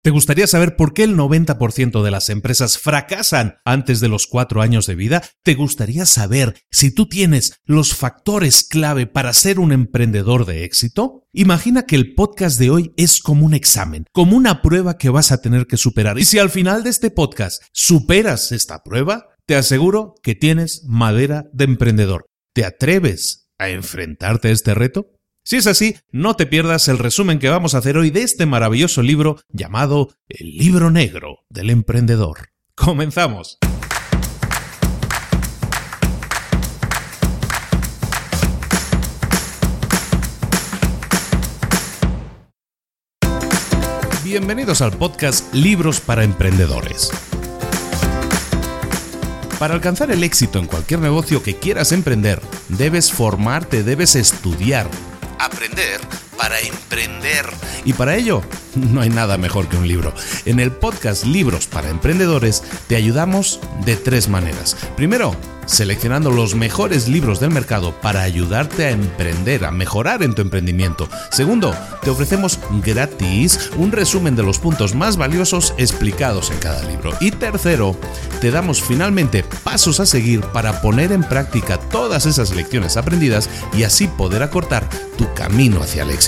¿Te gustaría saber por qué el 90% de las empresas fracasan antes de los cuatro años de vida? ¿Te gustaría saber si tú tienes los factores clave para ser un emprendedor de éxito? Imagina que el podcast de hoy es como un examen, como una prueba que vas a tener que superar. Y si al final de este podcast superas esta prueba, te aseguro que tienes madera de emprendedor. ¿Te atreves a enfrentarte a este reto? Si es así, no te pierdas el resumen que vamos a hacer hoy de este maravilloso libro llamado El libro negro del emprendedor. Comenzamos. Bienvenidos al podcast Libros para Emprendedores. Para alcanzar el éxito en cualquier negocio que quieras emprender, debes formarte, debes estudiar, aprender para emprender. Y para ello, no hay nada mejor que un libro. En el podcast Libros para Emprendedores te ayudamos de tres maneras. Primero, seleccionando los mejores libros del mercado para ayudarte a emprender, a mejorar en tu emprendimiento. Segundo, te ofrecemos gratis un resumen de los puntos más valiosos explicados en cada libro. Y tercero, te damos finalmente pasos a seguir para poner en práctica todas esas lecciones aprendidas y así poder acortar tu camino hacia el éxito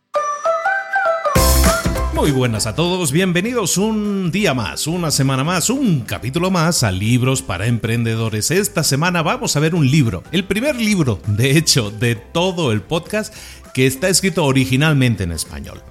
Muy buenas a todos, bienvenidos un día más, una semana más, un capítulo más a Libros para Emprendedores. Esta semana vamos a ver un libro, el primer libro, de hecho, de todo el podcast que está escrito originalmente en español.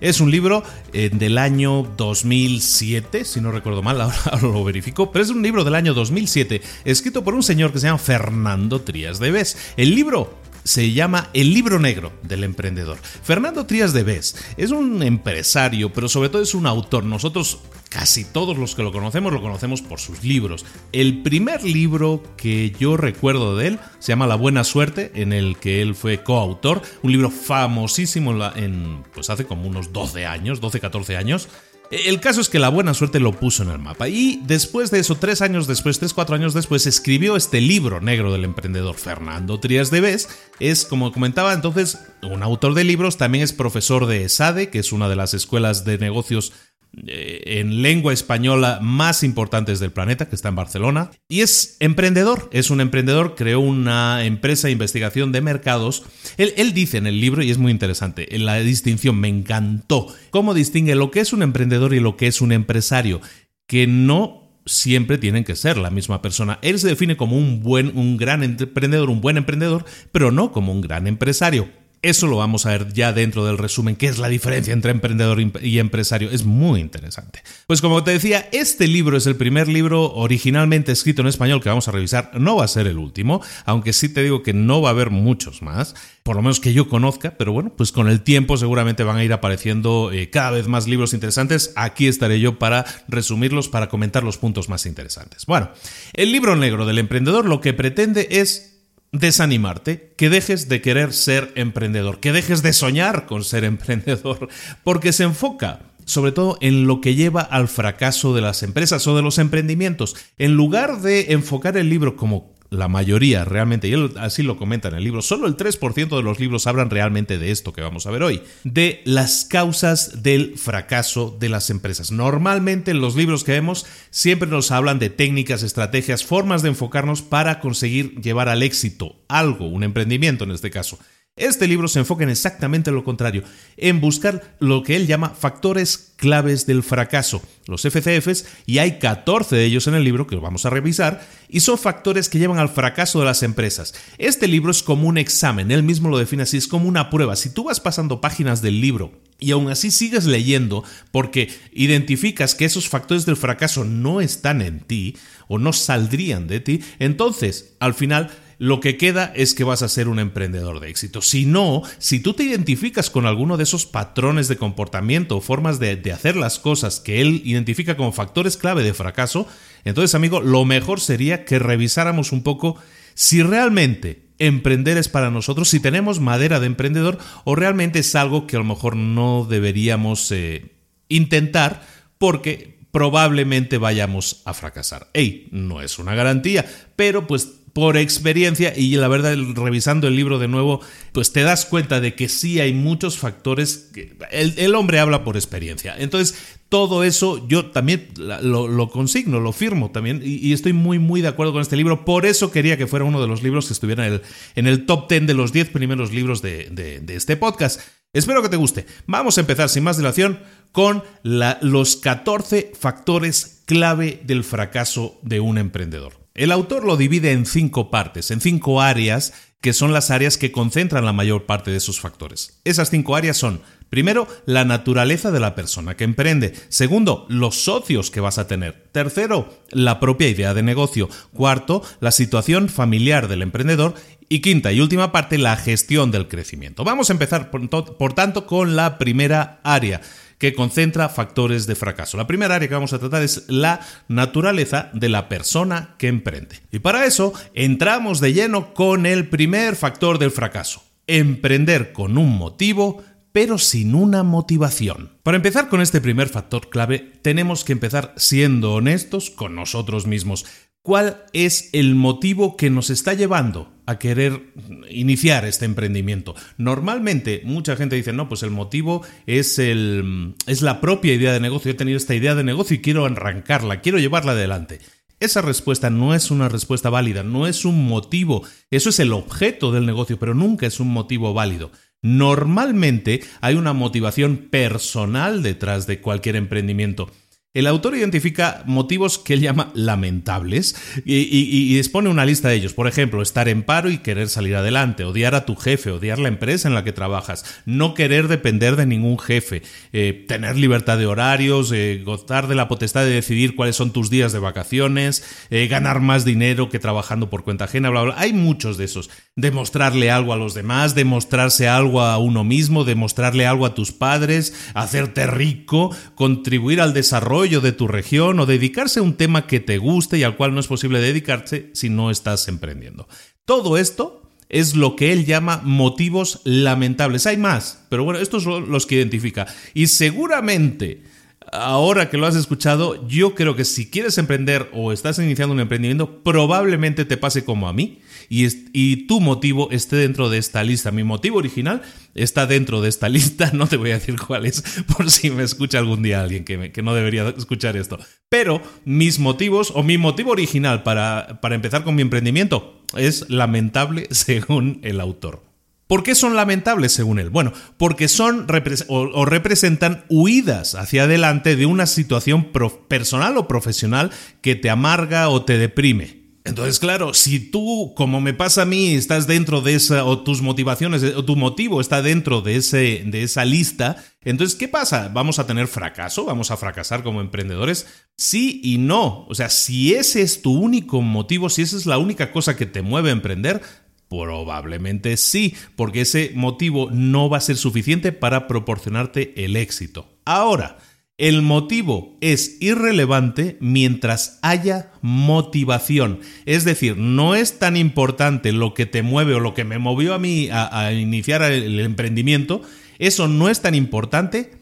Es un libro eh, del año 2007, si no recuerdo mal, ahora, lo verifico, pero es un libro del año 2007, escrito por un señor que se llama Fernando Trías de Bes. El libro se llama El libro negro del emprendedor. Fernando Trías de Bes es un empresario, pero sobre todo es un autor. Nosotros, casi todos los que lo conocemos, lo conocemos por sus libros. El primer libro que yo recuerdo de él se llama La Buena Suerte, en el que él fue coautor. Un libro famosísimo en, pues hace como unos 12 años, 12, 14 años. El caso es que la buena suerte lo puso en el mapa y después de eso, tres años después, tres, cuatro años después, escribió este libro negro del emprendedor Fernando Trías de Bes. Es, como comentaba entonces, un autor de libros, también es profesor de ESADE, que es una de las escuelas de negocios en lengua española más importantes del planeta, que está en Barcelona, y es emprendedor, es un emprendedor, creó una empresa de investigación de mercados. Él, él dice en el libro, y es muy interesante, en la distinción me encantó, cómo distingue lo que es un emprendedor y lo que es un empresario, que no siempre tienen que ser la misma persona. Él se define como un buen, un gran emprendedor, un buen emprendedor, pero no como un gran empresario. Eso lo vamos a ver ya dentro del resumen, qué es la diferencia entre emprendedor y empresario. Es muy interesante. Pues como te decía, este libro es el primer libro originalmente escrito en español que vamos a revisar. No va a ser el último, aunque sí te digo que no va a haber muchos más, por lo menos que yo conozca, pero bueno, pues con el tiempo seguramente van a ir apareciendo eh, cada vez más libros interesantes. Aquí estaré yo para resumirlos, para comentar los puntos más interesantes. Bueno, el libro negro del emprendedor lo que pretende es desanimarte, que dejes de querer ser emprendedor, que dejes de soñar con ser emprendedor, porque se enfoca sobre todo en lo que lleva al fracaso de las empresas o de los emprendimientos. En lugar de enfocar el libro como la mayoría realmente, y él así lo comenta en el libro, solo el 3% de los libros hablan realmente de esto que vamos a ver hoy, de las causas del fracaso de las empresas. Normalmente en los libros que vemos siempre nos hablan de técnicas, estrategias, formas de enfocarnos para conseguir llevar al éxito algo, un emprendimiento en este caso. Este libro se enfoca en exactamente lo contrario, en buscar lo que él llama factores claves del fracaso, los FCFs, y hay 14 de ellos en el libro que lo vamos a revisar, y son factores que llevan al fracaso de las empresas. Este libro es como un examen, él mismo lo define así, es como una prueba. Si tú vas pasando páginas del libro y aún así sigues leyendo porque identificas que esos factores del fracaso no están en ti o no saldrían de ti, entonces al final lo que queda es que vas a ser un emprendedor de éxito. Si no, si tú te identificas con alguno de esos patrones de comportamiento o formas de, hacer las cosas que él identifica como factores clave de fracaso, entonces amigo, lo mejor sería que revisáramos un poco si realmente emprender es para nosotros, si tenemos madera de emprendedor o realmente es algo que a lo mejor no deberíamos eh, intentar porque probablemente vayamos a fracasar. Ey, no es una garantía, pero pues por experiencia y la verdad revisando el libro de nuevo pues te das cuenta de que sí hay muchos factores que el, hombre habla por experiencia. Entonces todo eso yo también lo, consigno lo firmo también y, estoy muy muy de acuerdo con este libro. Por eso quería que fuera uno de los libros que estuviera en el, en el top 10 de los 10 primeros libros de, este podcast. Espero que te guste. Vamos a empezar sin más dilación con los 14 factores clave del fracaso de un emprendedor el autor lo divide en cinco partes, en cinco áreas, que son las áreas que concentran la mayor parte de sus factores. Esas cinco áreas son, primero, la naturaleza de la persona que emprende. Segundo, los socios que vas a tener. Tercero, la propia idea de negocio. Cuarto, la situación familiar del emprendedor. Y quinta y última parte, la gestión del crecimiento. Vamos a empezar, por, tanto, con la primera área que concentra factores de fracaso. La primera área que vamos a tratar es la naturaleza de la persona que emprende. Y para eso entramos de lleno con el primer factor del fracaso. Emprender con un motivo pero sin una motivación. Para empezar con este primer factor clave, tenemos que empezar siendo honestos con nosotros mismos. ¿Cuál es el motivo que nos está llevando a querer iniciar este emprendimiento? Normalmente mucha gente dice, no, pues el motivo es, el, es la propia idea de negocio. He tenido esta idea de negocio y quiero arrancarla, quiero llevarla adelante. Esa respuesta no es una respuesta válida, no es un motivo. Eso es el objeto del negocio, pero nunca es un motivo válido. Normalmente hay una motivación personal detrás de cualquier emprendimiento. El autor identifica motivos que él llama lamentables y, expone una lista de ellos. Por ejemplo, estar en paro y querer salir adelante, odiar a tu jefe, odiar la empresa en la que trabajas, no querer depender de ningún jefe, eh, tener libertad de horarios, eh, gozar de la potestad de decidir cuáles son tus días de vacaciones, eh, ganar más dinero que trabajando por cuenta ajena, bla, bla. Hay muchos de esos. Demostrarle algo a los demás, demostrarse algo a uno mismo, demostrarle algo a tus padres, hacerte rico, contribuir al desarrollo de tu región o dedicarse a un tema que te guste y al cual no es posible dedicarse si no estás emprendiendo. Todo esto es lo que él llama motivos lamentables. Hay más, pero bueno, estos son los que identifica. Y seguramente ahora que lo has escuchado, yo creo que si quieres emprender o estás iniciando un emprendimiento, probablemente te pase como a mí y, tu motivo esté dentro de esta lista. Mi motivo original está dentro de esta lista, no te voy a decir cuál es por si me escucha algún día alguien que, no debería escuchar esto. Pero mis motivos o mi motivo original para, para empezar con mi emprendimiento es lamentable según el autor. ¿Por qué son lamentables según él? Bueno, porque son o, representan huidas hacia adelante de una situación personal o profesional que te amarga o te deprime. Entonces, claro, si tú, como me pasa a mí, estás dentro de esa, o tus motivaciones, o tu motivo está dentro de, ese, de esa lista, entonces, ¿qué pasa? ¿Vamos a tener fracaso? ¿Vamos a fracasar como emprendedores? Sí y no. O sea, si ese es tu único motivo, si esa es la única cosa que te mueve a emprender, Probablemente sí, porque ese motivo no va a ser suficiente para proporcionarte el éxito. Ahora, el motivo es irrelevante mientras haya motivación. Es decir, no es tan importante lo que te mueve o lo que me movió a mí a, iniciar el emprendimiento. Eso no es tan importante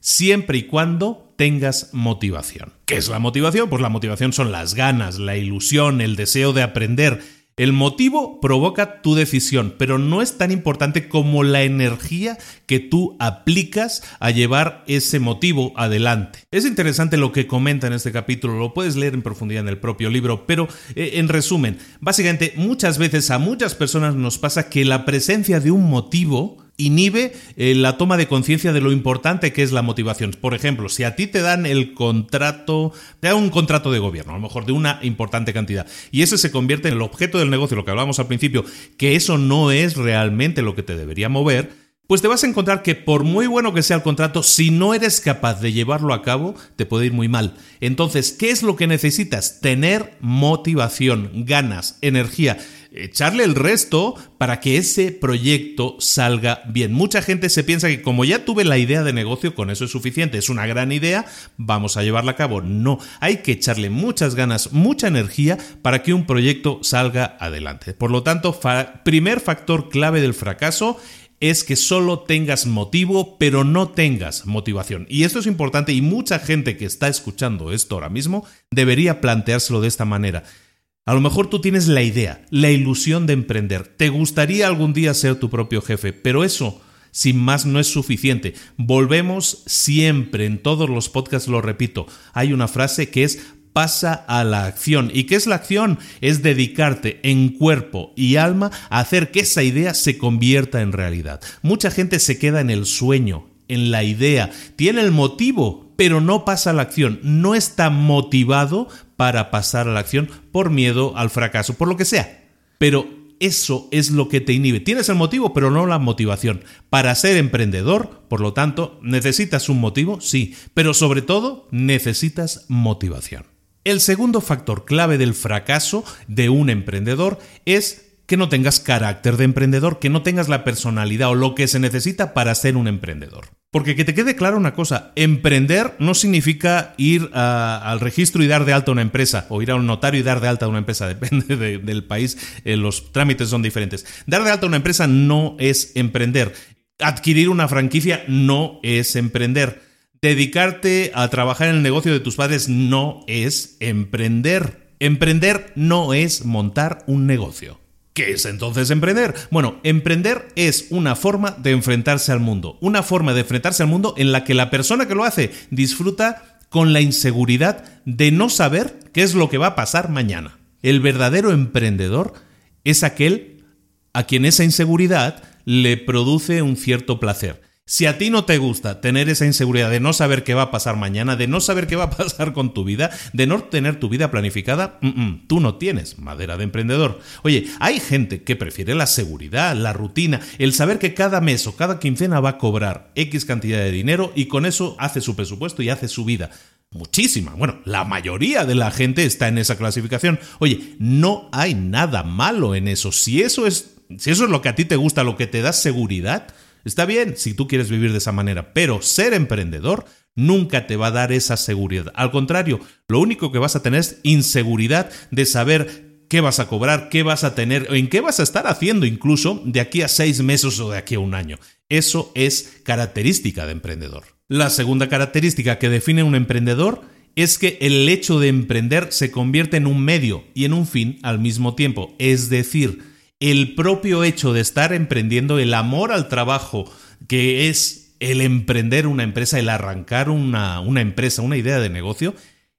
siempre y cuando tengas motivación. ¿Qué es la motivación? Pues la motivación son las ganas, la ilusión, el deseo de aprender el motivo provoca tu decisión, pero no es tan importante como la energía que tú aplicas a llevar ese motivo adelante. Es interesante lo que comenta en este capítulo, lo puedes leer en profundidad en el propio libro, pero eh, en resumen, básicamente muchas veces a muchas personas nos pasa que la presencia de un motivo inhibe eh, la toma de conciencia de lo importante que es la motivación. Por ejemplo, si a ti te dan el contrato, te dan un contrato de gobierno, a lo mejor de una importante cantidad, y ese se convierte en el objeto del negocio, lo que hablábamos al principio, que eso no es realmente lo que te debería mover, pues te vas a encontrar que por muy bueno que sea el contrato, si no eres capaz de llevarlo a cabo, te puede ir muy mal. Entonces, ¿qué es lo que necesitas? Tener motivación, ganas, energía echarle el resto para que ese proyecto salga bien. Mucha gente se piensa que como ya tuve la idea de negocio, con eso es suficiente, es una gran idea, vamos a llevarla a cabo. No, hay que echarle muchas ganas, mucha energía para que un proyecto salga adelante. Por lo tanto, primer factor clave del fracaso es que solo tengas motivo, pero no tengas motivación. Y esto es importante y mucha gente que está escuchando esto ahora mismo debería planteárselo de esta manera. A lo mejor tú tienes la idea, la ilusión de emprender. Te gustaría algún día ser tu propio jefe, pero eso, sin más, no es suficiente. Volvemos siempre, en todos los podcasts lo repito, hay una frase que es pasa a la acción. ¿Y qué es la acción? Es dedicarte en cuerpo y alma a hacer que esa idea se convierta en realidad. Mucha gente se queda en el sueño, en la idea, tiene el motivo, pero no pasa a la acción, no está motivado para pasar a la acción por miedo al fracaso, por lo que sea. Pero eso es lo que te inhibe. Tienes el motivo, pero no la motivación. Para ser emprendedor, por lo tanto, necesitas un motivo, sí, pero sobre todo necesitas motivación. El segundo factor clave del fracaso de un emprendedor es que no tengas carácter de emprendedor, que no tengas la personalidad o lo que se necesita para ser un emprendedor. Porque que te quede claro una cosa, emprender no significa ir al registro y dar de alta una empresa, o ir a un notario y dar de alta una empresa, depende del país, eh, los trámites son diferentes. Dar de alta una empresa no es emprender. Adquirir una franquicia no es emprender. Dedicarte a trabajar en el negocio de tus padres no es emprender. Emprender no es montar un negocio. ¿Qué es entonces emprender? Bueno, emprender es una forma de enfrentarse al mundo, una forma de enfrentarse al mundo en la que la persona que lo hace disfruta con la inseguridad de no saber qué es lo que va a pasar mañana. El verdadero emprendedor es aquel a quien esa inseguridad le produce un cierto placer. Si a ti no te gusta tener esa inseguridad de no saber qué va a pasar mañana, de no saber qué va a pasar con tu vida, de no tener tu vida planificada, tú no tienes madera de emprendedor. Oye, hay gente que prefiere la seguridad, la rutina, el saber que cada mes o cada quincena va a cobrar X cantidad de dinero y con eso hace su presupuesto y hace su vida. Muchísima. Bueno, la mayoría de la gente está en esa clasificación. Oye, no hay nada malo en eso. Si eso es, si eso es lo que a ti te gusta, lo que te da seguridad, Está bien si tú quieres vivir de esa manera, pero ser emprendedor nunca te va a dar esa seguridad. Al contrario, lo único que vas a tener es inseguridad de saber qué vas a cobrar, qué vas a tener, en qué vas a estar haciendo incluso de aquí a seis meses o de aquí a un año. Eso es característica de emprendedor. La segunda característica que define un emprendedor es que el hecho de emprender se convierte en un medio y en un fin al mismo tiempo. Es decir, el propio hecho de estar emprendiendo, el amor al trabajo, que es el emprender una empresa, el arrancar una, empresa, una idea de negocio,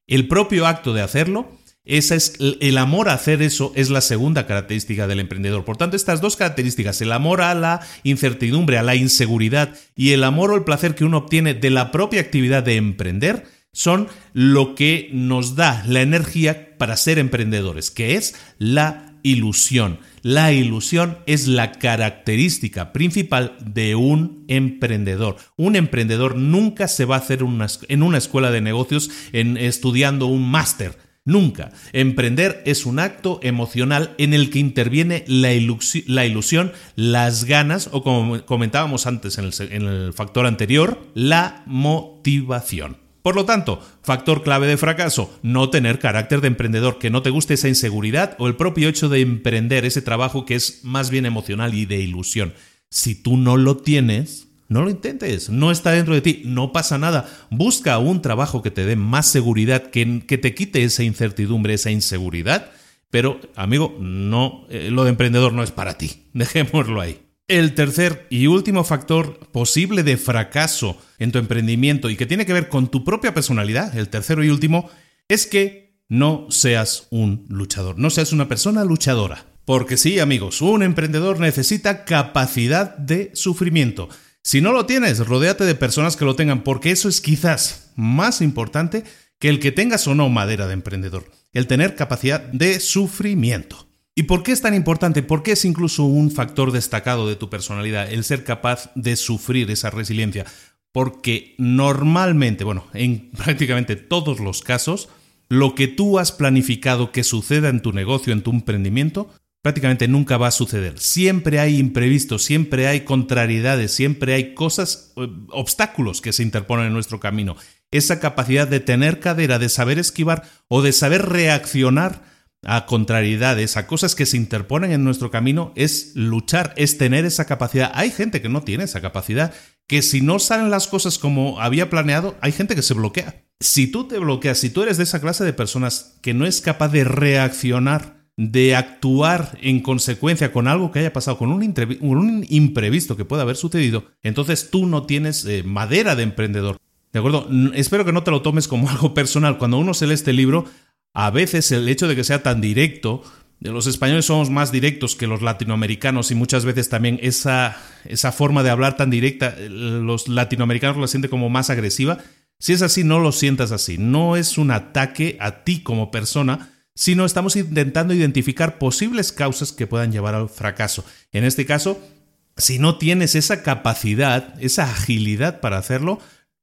el propio acto de hacerlo, es, el amor a hacer eso es la segunda característica del emprendedor. Por tanto, estas dos características, el amor a la incertidumbre, a la inseguridad y el amor o el placer que uno obtiene de la propia actividad de emprender, son lo que nos da la energía para ser emprendedores, que es la ilusión. La ilusión es la característica principal de un emprendedor. Un emprendedor nunca se va a hacer en una escuela de negocios en, estudiando un máster. Nunca. Emprender es un acto emocional en el que interviene la, ilusión, las ganas o como comentábamos antes en el factor anterior, la motivación. Por lo tanto, factor clave de fracaso, no tener carácter de emprendedor, que no te guste esa inseguridad o el propio hecho de emprender ese trabajo que es más bien emocional y de ilusión. Si tú no lo tienes, no lo intentes, no está dentro de ti, no pasa nada. Busca un trabajo que te dé más seguridad, que, que te quite esa incertidumbre, esa inseguridad. Pero, amigo, no, eh, lo de emprendedor no es para ti. Dejémoslo ahí. El tercer y último factor posible de fracaso en tu emprendimiento y que tiene que ver con tu propia personalidad, el tercero y último, es que no seas un luchador, no seas una persona luchadora. Porque sí, amigos, un emprendedor necesita capacidad de sufrimiento. Si no lo tienes, rodéate de personas que lo tengan, porque eso es quizás más importante que el que tengas o no madera de emprendedor, el tener capacidad de sufrimiento. ¿Y por qué es tan importante? ¿Por qué es incluso un factor destacado de tu personalidad el ser capaz de sufrir esa resiliencia? Porque normalmente, bueno, en prácticamente todos los casos, lo que tú has planificado que suceda en tu negocio, en tu emprendimiento, prácticamente nunca va a suceder. Siempre hay imprevistos, siempre hay contrariedades, siempre hay cosas, eh, obstáculos que se interponen en nuestro camino. Esa capacidad de tener cadera, de saber esquivar o de saber reaccionar a contrariedades, a cosas que se interponen en nuestro camino, es luchar, es tener esa capacidad. Hay gente que no tiene esa capacidad, que si no salen las cosas como había planeado, hay gente que se bloquea. Si tú te bloqueas, si tú eres de esa clase de personas que no es capaz de reaccionar, de actuar en consecuencia con algo que haya pasado, con un, imprevisto que pueda haber sucedido, entonces tú no tienes eh, madera de emprendedor. ¿De acuerdo? Espero que no te lo tomes como algo personal. Cuando uno se lee este libro, a veces el hecho de que sea tan directo, los españoles somos más directos que los latinoamericanos y muchas veces también esa, esa forma de hablar tan directa, los latinoamericanos la sienten como más agresiva. Si es así, no lo sientas así. No es un ataque a ti como persona, sino estamos intentando identificar posibles causas que puedan llevar al fracaso. En este caso, si no tienes esa capacidad, esa agilidad para hacerlo,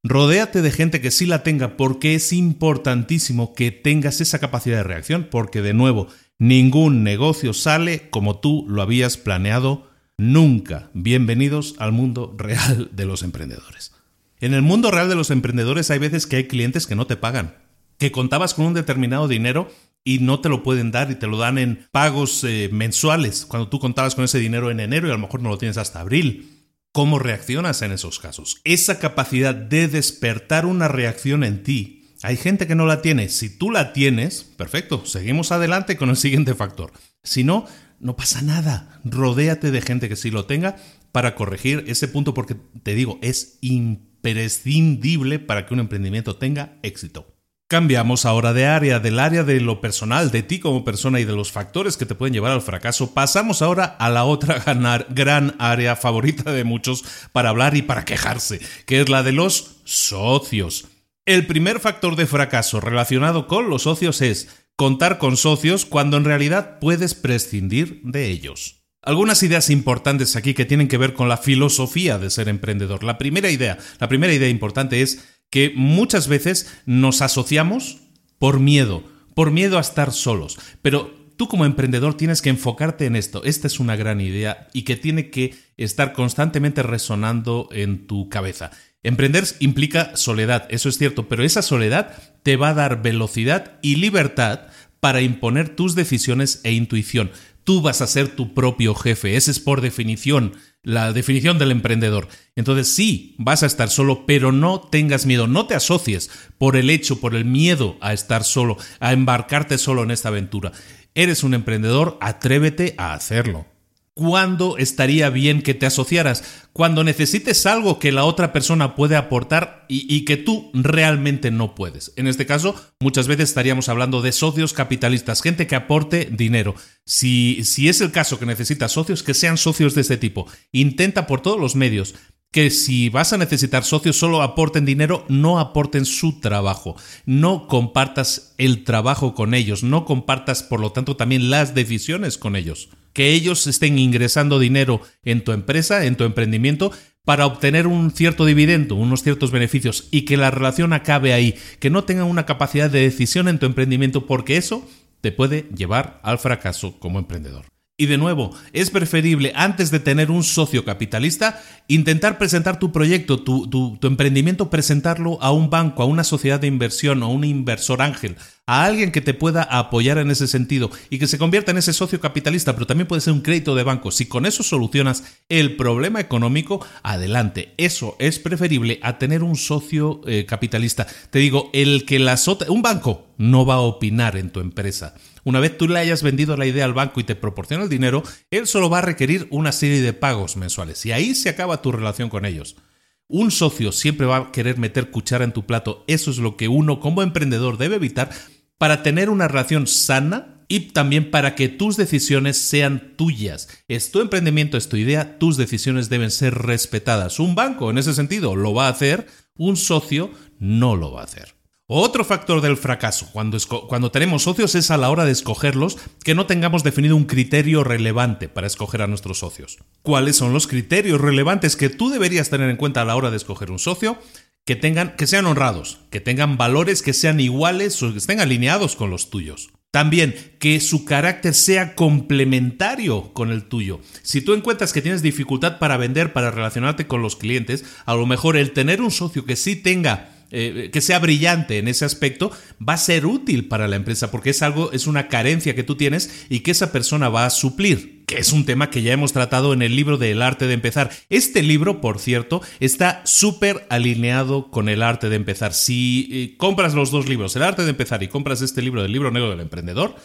Rodéate de gente que sí la tenga porque es importantísimo que tengas esa capacidad de reacción porque de nuevo, ningún negocio sale como tú lo habías planeado nunca. Bienvenidos al mundo real de los emprendedores. En el mundo real de los emprendedores hay veces que hay clientes que no te pagan, que contabas con un determinado dinero y no te lo pueden dar y te lo dan en pagos eh, mensuales, cuando tú contabas con ese dinero en enero y a lo mejor no lo tienes hasta abril. ¿Cómo reaccionas en esos casos? Esa capacidad de despertar una reacción en ti. Hay gente que no la tiene. Si tú la tienes, perfecto, seguimos adelante con el siguiente factor. Si no, no pasa nada. Rodéate de gente que sí lo tenga para corregir ese punto porque te digo, es imprescindible para que un emprendimiento tenga éxito. Cambiamos ahora de área, del área de lo personal, de ti como persona y de los factores que te pueden llevar al fracaso. Pasamos ahora a la otra gran área favorita de muchos para hablar y para quejarse, que es la de los socios. El primer factor de fracaso relacionado con los socios es contar con socios cuando en realidad puedes prescindir de ellos. Algunas ideas importantes aquí que tienen que ver con la filosofía de ser emprendedor. La primera idea, la primera idea importante es que muchas veces nos asociamos por miedo, por miedo a estar solos. Pero tú como emprendedor tienes que enfocarte en esto. Esta es una gran idea y que tiene que estar constantemente resonando en tu cabeza. Emprender implica soledad, eso es cierto, pero esa soledad te va a dar velocidad y libertad para imponer tus decisiones e intuición. Tú vas a ser tu propio jefe. Esa es por definición la definición del emprendedor. Entonces sí, vas a estar solo, pero no tengas miedo, no te asocies por el hecho, por el miedo a estar solo, a embarcarte solo en esta aventura. Eres un emprendedor, atrévete a hacerlo. ¿Cuándo estaría bien que te asociaras? Cuando necesites algo que la otra persona puede aportar y, que tú realmente no puedes. En este caso, muchas veces estaríamos hablando de socios capitalistas, gente que aporte dinero. Si, si es el caso que necesitas socios, que sean socios de este tipo. Intenta por todos los medios que si vas a necesitar socios solo aporten dinero, no aporten su trabajo. No compartas el trabajo con ellos, no compartas por lo tanto también las decisiones con ellos que ellos estén ingresando dinero en tu empresa, en tu emprendimiento, para obtener un cierto dividendo, unos ciertos beneficios y que la relación acabe ahí, que no tengan una capacidad de decisión en tu emprendimiento porque eso te puede llevar al fracaso como emprendedor. Y de nuevo, es preferible antes de tener un socio capitalista, intentar presentar tu proyecto, tu, emprendimiento, presentarlo a un banco, a una sociedad de inversión o un inversor ángel, a alguien que te pueda apoyar en ese sentido y que se convierta en ese socio capitalista, pero también puede ser un crédito de banco. Si con eso solucionas el problema económico, adelante. Eso es preferible a tener un socio eh, capitalista. Te digo, el que la un banco no va a opinar en tu empresa. Una vez tú le hayas vendido la idea al banco y te proporciona el dinero, él solo va a requerir una serie de pagos mensuales y ahí se acaba tu relación con ellos. Un socio siempre va a querer meter cuchara en tu plato. Eso es lo que uno como emprendedor debe evitar para tener una relación sana y también para que tus decisiones sean tuyas. Es tu emprendimiento, es tu idea, tus decisiones deben ser respetadas. Un banco en ese sentido lo va a hacer, un socio no lo va a hacer. Otro factor del fracaso cuando, cuando, tenemos socios es a la hora de escogerlos que no tengamos definido un criterio relevante para escoger a nuestros socios. ¿Cuáles son los criterios relevantes que tú deberías tener en cuenta a la hora de escoger un socio? Que, tengan, que sean honrados, que tengan valores que sean iguales o que estén alineados con los tuyos. También que su carácter sea complementario con el tuyo. Si tú encuentras que tienes dificultad para vender, para relacionarte con los clientes, a lo mejor el tener un socio que sí tenga eh, que sea brillante en ese aspecto, va a ser útil para la empresa porque es algo, es una carencia que tú tienes y que esa persona va a suplir que es un tema que ya hemos tratado en el libro de El arte de empezar. Este libro, por cierto, está súper alineado con el arte de empezar. Si eh, compras los dos libros, El arte de empezar y compras este libro del libro negro del emprendedor,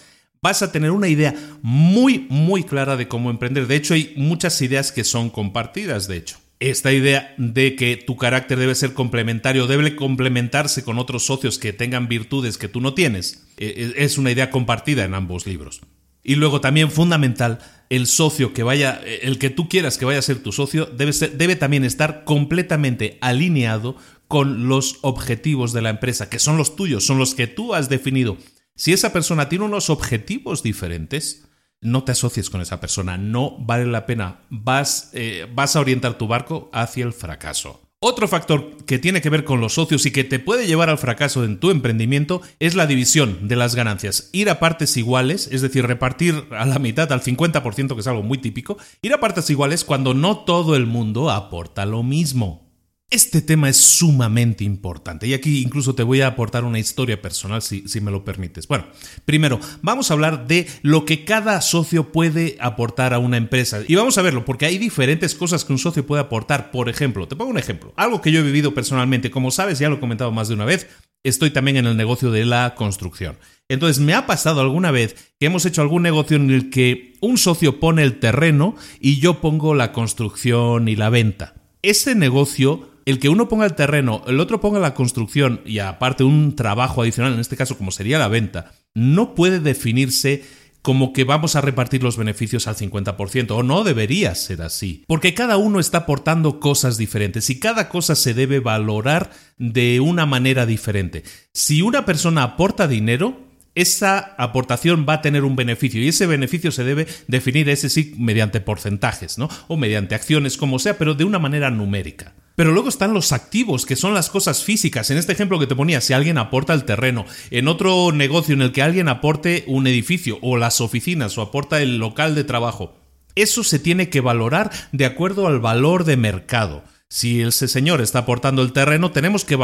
vas a tener una idea muy, muy clara de cómo emprender. De hecho, hay muchas ideas que son compartidas, de hecho esta idea de que tu carácter debe ser complementario, debe complementarse con otros socios que tengan virtudes que tú no tienes, e, e, es una idea compartida en ambos libros. Y luego también fundamental, el socio que vaya, el que tú quieras que vaya a ser tu socio, debe, debe también estar completamente alineado con los objetivos de la empresa, que son los tuyos, son los que tú has definido. Si esa persona tiene unos objetivos diferentes, no te asocies con esa persona, no vale la pena, vas, eh, vas a orientar tu barco hacia el fracaso. Otro factor que tiene que ver con los socios y que te puede llevar al fracaso en tu emprendimiento es la división de las ganancias. Ir a partes iguales, es decir, repartir a la mitad, al 50%, que es algo muy típico, ir a partes iguales cuando no todo el mundo aporta lo mismo. Este tema es sumamente importante y aquí incluso te voy a aportar una historia personal si, me lo permites. Bueno, primero vamos a hablar de lo que cada socio puede aportar a una empresa y vamos a verlo porque hay diferentes cosas que un socio puede aportar. Por ejemplo, te pongo un ejemplo, algo que yo he vivido personalmente, como sabes, ya lo he comentado más de una vez, estoy también en el negocio de la construcción. Entonces, me ha pasado alguna vez que hemos hecho algún negocio en el que un socio pone el terreno y yo pongo la construcción y la venta. Ese negocio el que uno ponga el terreno, el otro ponga la construcción y aparte un trabajo adicional, en este caso como sería la venta, no puede definirse como que vamos a repartir los beneficios al 50%, o no debería ser así, porque cada uno está aportando cosas diferentes y cada cosa se debe valorar de una manera diferente. Si una persona aporta dinero, esa aportación va a tener un beneficio y ese beneficio se debe definir ese sí mediante porcentajes, ¿no? O mediante acciones, como sea, pero de una manera numérica. Pero luego están los activos, que son las cosas físicas. En este ejemplo que te ponía, si alguien aporta el terreno, en otro negocio en el que alguien aporte un edificio o las oficinas o aporta el local de trabajo, eso se tiene que valorar de acuerdo al valor de mercado. Si ese señor está aportando el terreno, tenemos que,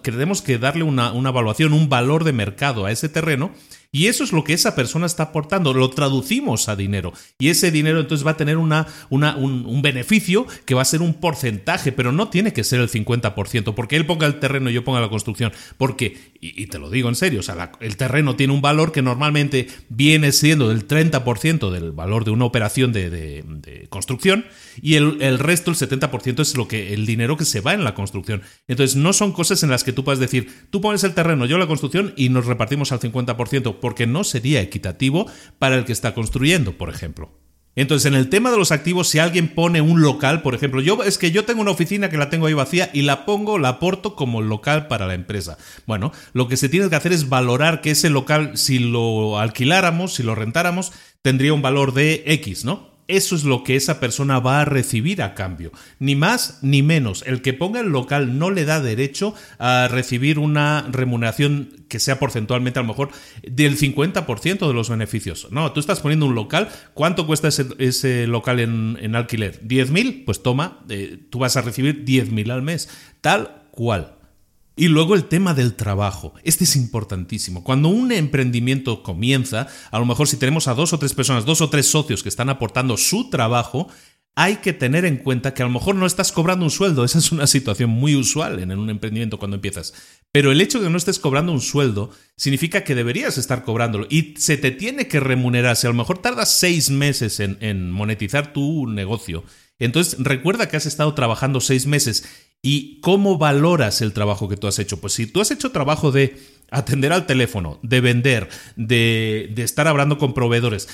tenemos que darle una, una evaluación, un valor de mercado a ese terreno Y eso es lo que esa persona está aportando, lo traducimos a dinero. Y ese dinero entonces va a tener una, una, un, beneficio que va a ser un porcentaje, pero no tiene que ser el 50%, porque él ponga el terreno y yo ponga la construcción. Porque, y, te lo digo en serio, o sea, el terreno tiene un valor que normalmente viene siendo del 30% del valor de una operación de, construcción y el, el resto, el 70%, es lo que, el dinero que se va en la construcción. Entonces, no son cosas en las que tú puedes decir, tú pones el terreno, yo la construcción y nos repartimos al 50%, porque no sería equitativo para el que está construyendo, por ejemplo. Entonces, en el tema de los activos, si alguien pone un local, por ejemplo, yo es que yo tengo una oficina que la tengo ahí vacía y la pongo, la aporto como local para la empresa. Bueno, lo que se tiene que hacer es valorar que ese local, si lo alquiláramos, si lo rentáramos, tendría un valor de X, ¿no? Eso es lo que esa persona va a recibir a cambio. Ni más ni menos. El que ponga el local no le da derecho a recibir una remuneración que sea porcentualmente a lo mejor del 50% de los beneficios. No, tú estás poniendo un local. ¿Cuánto cuesta ese, local en, alquiler? ¿10.000? Pues toma, eh, tú vas a recibir 10.000 al mes. Tal cual. Y luego el tema del trabajo. Este es importantísimo. Cuando un emprendimiento comienza, a lo mejor si tenemos a dos o tres personas, dos o tres socios que están aportando su trabajo, hay que tener en cuenta que a lo mejor no estás cobrando un sueldo. Esa es una situación muy usual en un emprendimiento cuando empiezas. Pero el hecho de que no estés cobrando un sueldo significa que deberías estar cobrándolo y se te tiene que remunerar. Si a lo mejor tardas seis meses en, monetizar tu negocio, entonces recuerda que has estado trabajando seis meses ¿Y cómo valoras el trabajo que tú has hecho? Pues si tú has hecho trabajo de atender al teléfono, de vender, de, estar hablando con proveedores,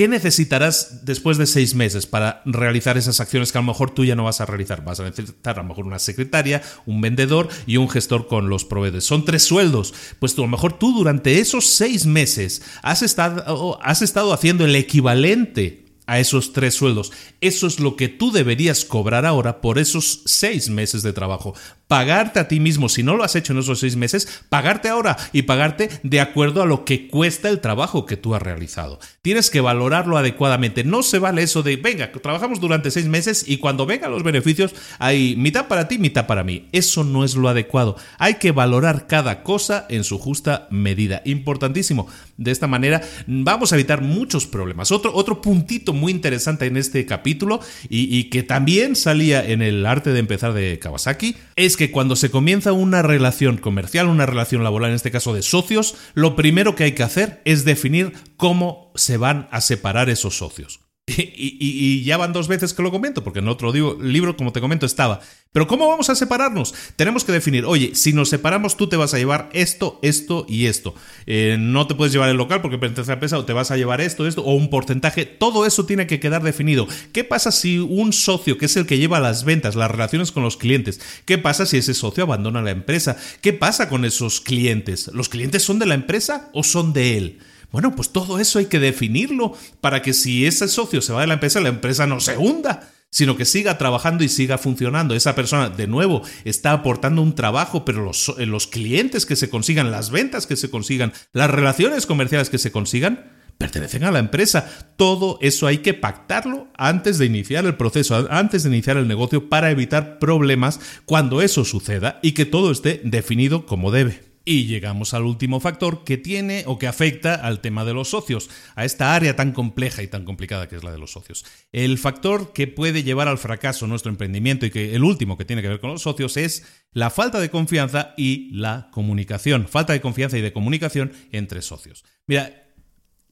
¿Qué necesitarás después de seis meses para realizar esas acciones que a lo mejor tú ya no vas a realizar? Vas a necesitar a lo mejor una secretaria, un vendedor y un gestor con los proveedores. Son tres sueldos. Pues a lo mejor tú durante esos seis meses has estado, has estado haciendo el equivalente a esos tres sueldos. Eso es lo que tú deberías cobrar ahora por esos seis meses de trabajo pagarte a ti mismo, si no lo has hecho en esos seis meses, pagarte ahora y pagarte de acuerdo a lo que cuesta el trabajo que tú has realizado. Tienes que valorarlo adecuadamente. No se vale eso de, venga, trabajamos durante seis meses y cuando vengan los beneficios hay mitad para ti, mitad para mí. Eso no es lo adecuado. Hay que valorar cada cosa en su justa medida. Importantísimo. De esta manera vamos a evitar muchos problemas. Otro, otro puntito muy interesante en este capítulo y, y que también salía en el arte de empezar de Kawasaki es que cuando se comienza una relación comercial, una relación laboral, en este caso de socios, lo primero que hay que hacer es definir cómo se van a separar esos socios. Y, ya van dos veces que lo comento, porque en otro libro, como te comento, estaba. Pero ¿cómo vamos a separarnos? Tenemos que definir, oye, si nos separamos tú te vas a llevar esto, esto y esto. Eh, no te puedes llevar el local porque pertenece a la empresa o te vas a llevar esto, esto o un porcentaje. Todo eso tiene que quedar definido. ¿Qué pasa si un socio, que es el que lleva las ventas, las relaciones con los clientes, qué pasa si ese socio abandona la empresa? ¿Qué pasa con esos clientes? ¿Los clientes son de la empresa o son de él? Bueno, pues todo eso hay que definirlo para que si ese socio se va de la empresa, la empresa no se hunda sino que siga trabajando y siga funcionando. Esa persona, de nuevo, está aportando un trabajo, pero los, eh, clientes que se consigan, las ventas que se consigan, las relaciones comerciales que se consigan, pertenecen a la empresa. Todo eso hay que pactarlo antes de iniciar el proceso, antes de iniciar el negocio, para evitar problemas cuando eso suceda y que todo esté definido como debe. Y llegamos al último factor que tiene o que afecta al tema de los socios, a esta área tan compleja y tan complicada que es la de los socios. El factor que puede llevar al fracaso nuestro emprendimiento y que el último que tiene que ver con los socios es la falta de confianza y la comunicación. Falta de confianza y de comunicación entre socios. Mira,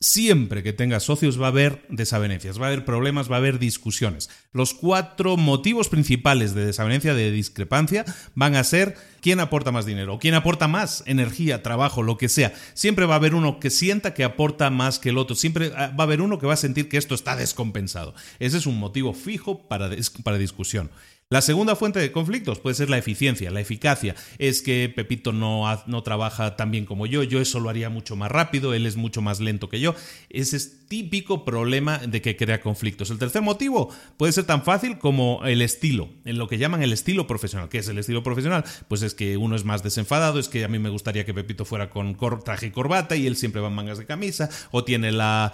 Siempre que tengas socios va a haber desavenencias, va a haber problemas, va a haber discusiones. Los cuatro motivos principales de desavenencia, de discrepancia, van a ser quién aporta más dinero, quién aporta más energía, trabajo, lo que sea. Siempre va a haber uno que sienta que aporta más que el otro. Siempre ah, va a haber uno que va a sentir que esto está descompensado. Ese es un motivo fijo para, para discusión. La segunda fuente de conflictos puede ser la eficiencia, la eficacia. Es que Pepito no, no trabaja tan bien como yo, yo eso lo haría mucho más rápido, él es mucho más lento que yo. Ese es típico problema de que crea conflictos. El tercer motivo puede ser tan fácil como el estilo, en lo que llaman el estilo profesional. ¿Qué es el estilo profesional? Pues es que uno es más desenfadado, es que a mí me gustaría que Pepito fuera con traje y corbata y él siempre va en mangas de camisa, o tiene la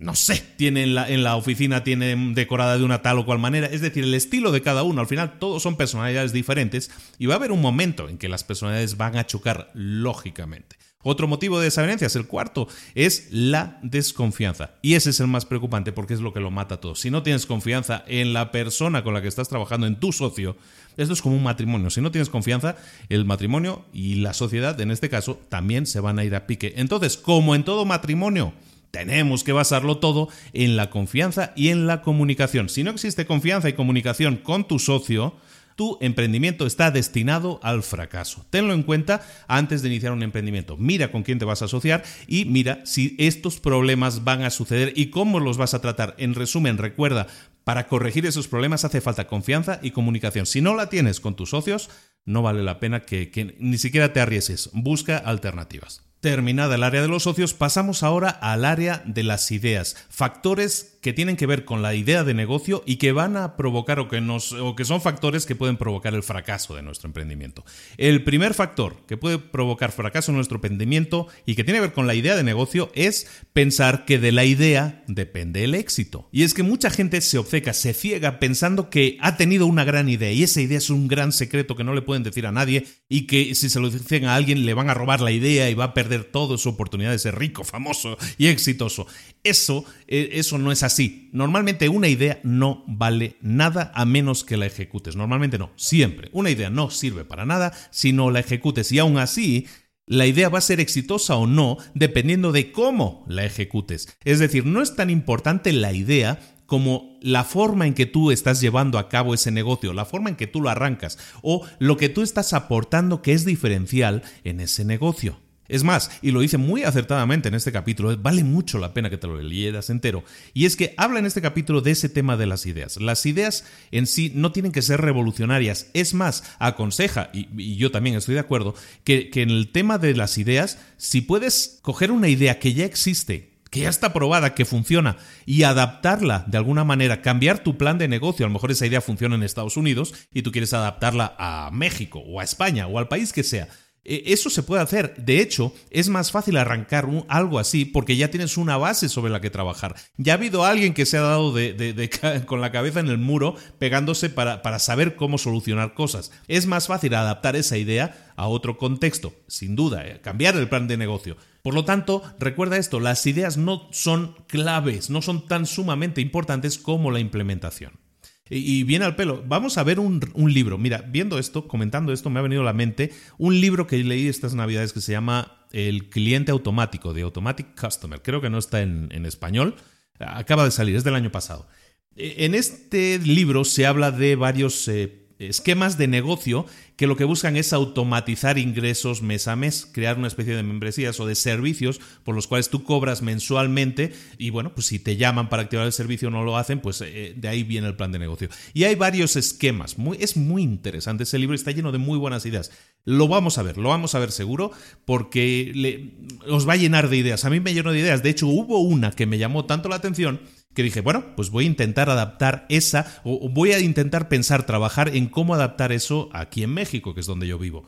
no sé, tiene en la, oficina, tiene decorada de una tal o cual manera. Es decir, el estilo de cada uno, al final todos son personalidades diferentes y va a haber un momento en que las personalidades van a chocar lógicamente. Otro motivo de desavenencias, el cuarto, es la desconfianza. Y ese es el más preocupante porque es lo que lo mata todo. Si no tienes confianza en la persona con la que estás trabajando, en tu socio, esto es como un matrimonio. Si no tienes confianza, el matrimonio y la sociedad, en este caso, también se van a ir a pique. Entonces, como en todo matrimonio, tenemos que basarlo todo en la confianza y en la comunicación. Si no existe confianza y comunicación con tu socio, tu emprendimiento está destinado al fracaso. Tenlo en cuenta antes de iniciar un emprendimiento. Mira con quién te vas a asociar y mira si estos problemas van a suceder y cómo los vas a tratar. En resumen, recuerda, para corregir esos problemas hace falta confianza y comunicación. Si no la tienes con tus socios, no vale la pena que, ni siquiera te arriesgues. Busca alternativas. Terminada el área de los socios, pasamos ahora al área de las ideas, factores que tienen que ver con la idea de negocio y que van a provocar o que, nos, o que son factores que pueden provocar el fracaso de nuestro emprendimiento. El primer factor que puede provocar fracaso en nuestro emprendimiento y que tiene que ver con la idea de negocio es pensar que de la idea depende el éxito. Y es que mucha gente se obceca, se ciega pensando que ha tenido una gran idea y esa idea es un gran secreto que no le pueden decir a nadie y que si se lo dicen a alguien le van a robar la idea y va a perder toda su oportunidad de ser rico, famoso y exitoso. Eso, eh, eso no es así. Normalmente una idea no vale nada a menos que la ejecutes. Normalmente no, siempre. Una idea no sirve para nada si no la ejecutes. Y aún así, la idea va a ser exitosa o no dependiendo de cómo la ejecutes. Es decir, no es tan importante la idea como la forma en que tú estás llevando a cabo ese negocio, la forma en que tú lo arrancas o lo que tú estás aportando que es diferencial en ese negocio. Es más, y lo dice muy acertadamente en este capítulo, vale mucho la pena que te lo leyeras entero, y es que habla en este capítulo de ese tema de las ideas. Las ideas en sí no tienen que ser revolucionarias, es más, aconseja, y, yo también estoy de acuerdo, que, que en el tema de las ideas, si puedes coger una idea que ya existe, que ya está probada, que funciona, y adaptarla de alguna manera, cambiar tu plan de negocio. A lo mejor esa idea funciona en Estados Unidos y tú quieres adaptarla a México o a España o al país que sea. E, eso se puede hacer. De hecho, es más fácil arrancar algo así porque ya tienes una base sobre la que trabajar. Ya ha habido alguien que se ha dado con la cabeza en el muro pegándose para, para saber cómo solucionar cosas. Es más fácil adaptar esa idea a otro contexto, sin duda, eh, cambiar el plan de negocio. Por lo tanto, recuerda esto, las ideas no son claves, no son tan sumamente importantes como la implementación. Y, viene al pelo. Vamos a ver un, libro. Mira, viendo esto, comentando esto, me ha venido a la mente un libro que leí estas navidades que se llama El cliente automático, de Automatic Customer. Creo que no está en, español. Acaba de salir, es del año pasado. E, en este libro se habla de varios eh, esquemas de negocio que lo que buscan es automatizar ingresos mes a mes, crear una especie de membresías o de servicios por los cuales tú cobras mensualmente y bueno, pues si te llaman para activar el servicio o no lo hacen, pues eh, de ahí viene el plan de negocio. Y hay varios esquemas, es muy interesante ese libro, está lleno de muy buenas ideas. Lo vamos a ver, lo vamos a ver seguro porque le, os va a llenar de ideas. A mí me llenó de ideas, de hecho hubo una que me llamó tanto la atención que dije, bueno, pues voy a intentar adaptar esa, o voy a intentar pensar, trabajar en cómo adaptar eso aquí en México, que es donde yo vivo.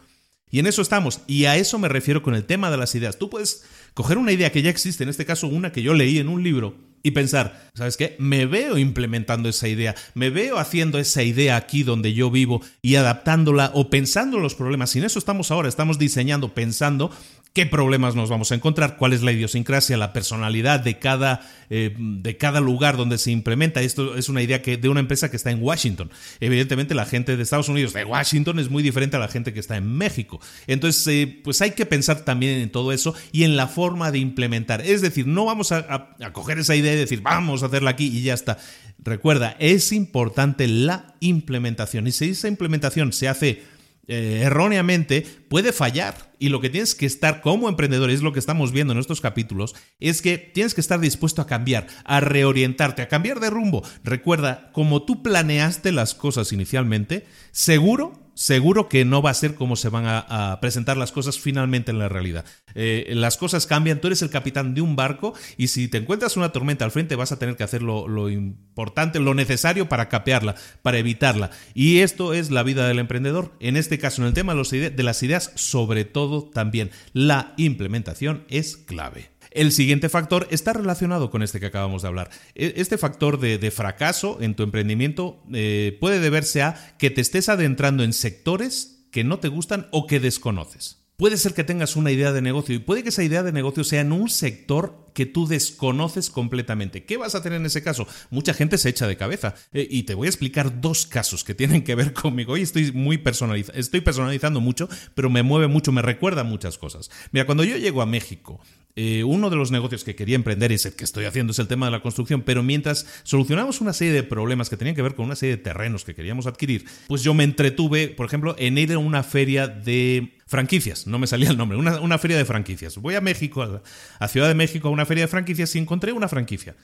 Y en eso estamos, y a eso me refiero con el tema de las ideas. Tú puedes coger una idea que ya existe, en este caso una que yo leí en un libro, y pensar, ¿sabes qué? Me veo implementando esa idea, me veo haciendo esa idea aquí donde yo vivo y adaptándola o pensando en los problemas. Y en eso estamos ahora, estamos diseñando, pensando qué problemas nos vamos a encontrar, cuál es la idiosincrasia, la personalidad de cada, eh, de cada lugar donde se implementa. Esto es una idea que, de una empresa que está en Washington. Evidentemente la gente de Estados Unidos, de Washington, es muy diferente a la gente que está en México. Entonces, eh, pues hay que pensar también en todo eso y en la forma de implementar. Es decir, no vamos a, a coger esa idea y decir, vamos a hacerla aquí y ya está. Recuerda, es importante la implementación. Y si esa implementación se hace eh, erróneamente puede fallar. Y lo que tienes que estar como emprendedor, es lo que estamos viendo en estos capítulos, es que tienes que estar dispuesto a cambiar, a reorientarte, a cambiar de rumbo. Recuerda, como tú planeaste las cosas inicialmente, seguro seguro que no va a ser como se van a, presentar las cosas finalmente en la realidad. Eh, las cosas cambian, tú eres el capitán de un barco y si te encuentras una tormenta al frente vas a tener que hacer lo, importante, lo necesario para capearla, para evitarla. Y esto es la vida del emprendedor. En este caso, en el tema de las ideas, sobre todo también la implementación es clave. El siguiente factor está relacionado con este que acabamos de hablar. E, este factor de, fracaso en tu emprendimiento eh, puede deberse a que te estés adentrando en sectores que no te gustan o que desconoces. puede ser que tengas una idea de negocio y puede que esa idea de negocio sea en un sector que tú desconoces completamente. ¿Qué vas a tener en ese caso? Mucha gente se echa de cabeza. Eh, y te voy a explicar dos casos que tienen que ver conmigo. Hoy estoy muy personalizando, estoy personalizando mucho, pero me mueve mucho, me recuerda muchas cosas. Mira, cuando yo llego a México, eh, uno de los negocios que quería emprender y es el que estoy haciendo es el tema de la construcción, pero mientras solucionamos una serie de problemas que tenían que ver con una serie de terrenos que queríamos adquirir, pues yo me entretuve, por ejemplo, en ir a una feria de franquicias, no me salía el nombre, una, feria de franquicias. Voy a México, a, Ciudad de México, a una feria de franquicias y encontré una franquicia.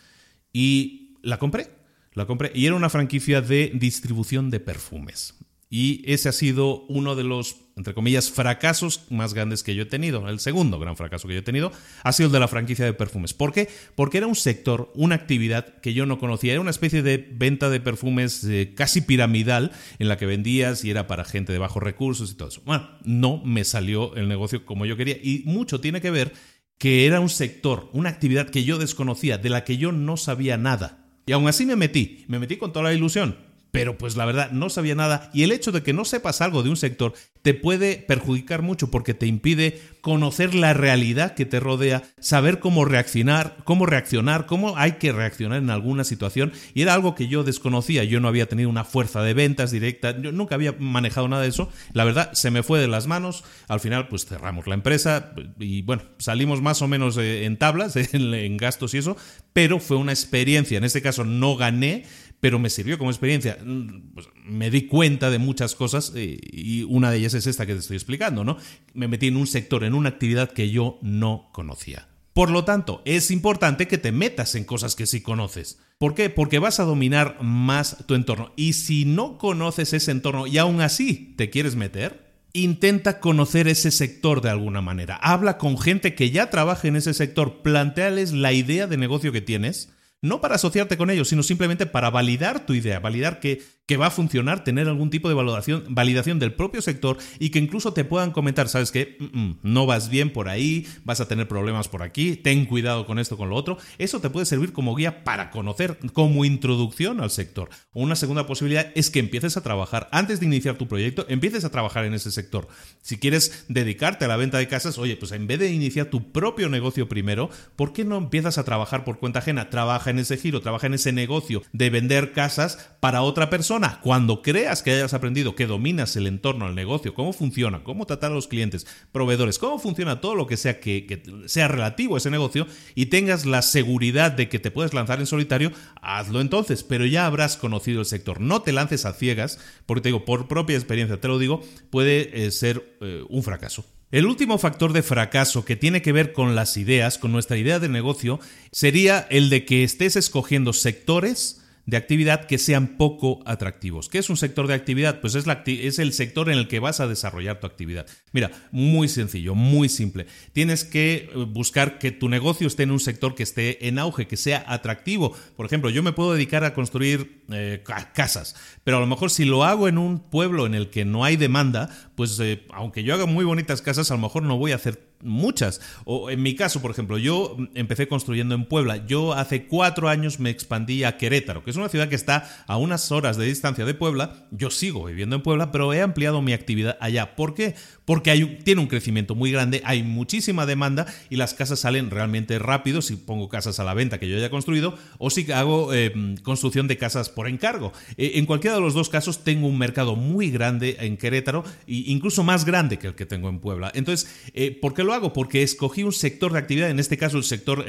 Y la compré, la compré. Y era una franquicia de distribución de perfumes. Y ese ha sido uno de los, entre comillas, fracasos más grandes que yo he tenido. El segundo gran fracaso que yo he tenido ha sido el de la franquicia de perfumes. ¿Por qué? Porque era un sector, una actividad que yo no conocía. Era una especie de venta de perfumes eh, casi piramidal en la que vendías y era para gente de bajos recursos y todo eso. Bueno, no me salió el negocio como yo quería. Y mucho tiene que ver que era un sector, una actividad que yo desconocía, de la que yo no sabía nada. Y aún así me metí, me metí con toda la ilusión pero pues la verdad no sabía nada. Y el hecho de que no sepas algo de un sector te puede perjudicar mucho porque te impide conocer la realidad que te rodea, saber cómo reaccionar, cómo reaccionar, cómo hay que reaccionar en alguna situación. Y era algo que yo desconocía, yo no había tenido una fuerza de ventas directa, yo nunca había manejado nada de eso, la verdad se me fue de las manos, al final pues cerramos la empresa y bueno, salimos más o menos eh, en tablas en gastos y eso, pero fue una experiencia, en este caso no gané, pero me sirvió como experiencia. Mm, pues, me di cuenta de muchas cosas eh, y una de ellas es esta que te estoy explicando, ¿no? Me metí en un sector, en una actividad que yo no conocía. Por lo tanto, es importante que te metas en cosas que sí conoces. ¿Por qué? Porque vas a dominar más tu entorno. Y si no conoces ese entorno y aún así te quieres meter, intenta conocer ese sector de alguna manera. Habla con gente que ya trabaja en ese sector, planteales la idea de negocio que tienes no para asociarte con ellos, sino simplemente para validar tu idea, validar que que va a funcionar, tener algún tipo de validación, del propio sector y que incluso te puedan comentar, ¿sabes qué? Mm, mm, no vas bien por ahí, vas a tener problemas por aquí, ten cuidado con esto, con lo otro. Eso te puede servir como guía para conocer, como introducción al sector. Una segunda posibilidad es que empieces a trabajar, antes de iniciar tu proyecto, empieces a trabajar en ese sector. Si quieres dedicarte a la venta de casas, oye, pues en vez de iniciar tu propio negocio primero, ¿por qué no empiezas a trabajar por cuenta ajena? Trabaja en ese giro, trabaja en ese negocio de vender casas para otra persona cuando creas que hayas aprendido que dominas el entorno, al negocio, cómo funciona, cómo tratar a los clientes, proveedores, cómo funciona todo lo que sea que, sea relativo a ese negocio y tengas la seguridad de que te puedes lanzar en solitario, hazlo entonces, pero ya habrás conocido el sector. No te lances a ciegas, porque te digo, por propia experiencia te lo digo, puede eh, ser eh, un fracaso. El último factor de fracaso que tiene que ver con las ideas, con nuestra idea de negocio, sería el de que estés escogiendo sectores de actividad que sean poco atractivos. ¿Qué es un sector de actividad? Pues es, la es el sector en el que vas a desarrollar tu actividad. Mira, muy sencillo, muy simple. Tienes que eh, buscar que tu negocio esté en un sector que esté en auge, que sea atractivo. Por ejemplo, yo me puedo dedicar a construir eh, casas, pero a lo mejor si lo hago en un pueblo en el que no hay demanda, pues eh, aunque yo haga muy bonitas casas, a lo mejor no voy a hacer muchas. O en mi caso, por ejemplo, yo empecé construyendo en Puebla. Yo hace cuatro años me expandí a Querétaro, que es una ciudad que está a unas horas de distancia de Puebla. Yo sigo viviendo en Puebla, pero he ampliado mi actividad allá. ¿Por qué? Porque hay, tiene un crecimiento muy grande, hay muchísima demanda y las casas salen realmente rápido si pongo casas a la venta que yo haya construido o si hago eh, construcción de casas por encargo. Eh, en cualquiera de los dos casos tengo un mercado muy grande en Querétaro e incluso más grande que el que tengo en Puebla. Entonces, eh, ¿por qué lo hago? Porque escogí un sector de actividad, en este caso el sector,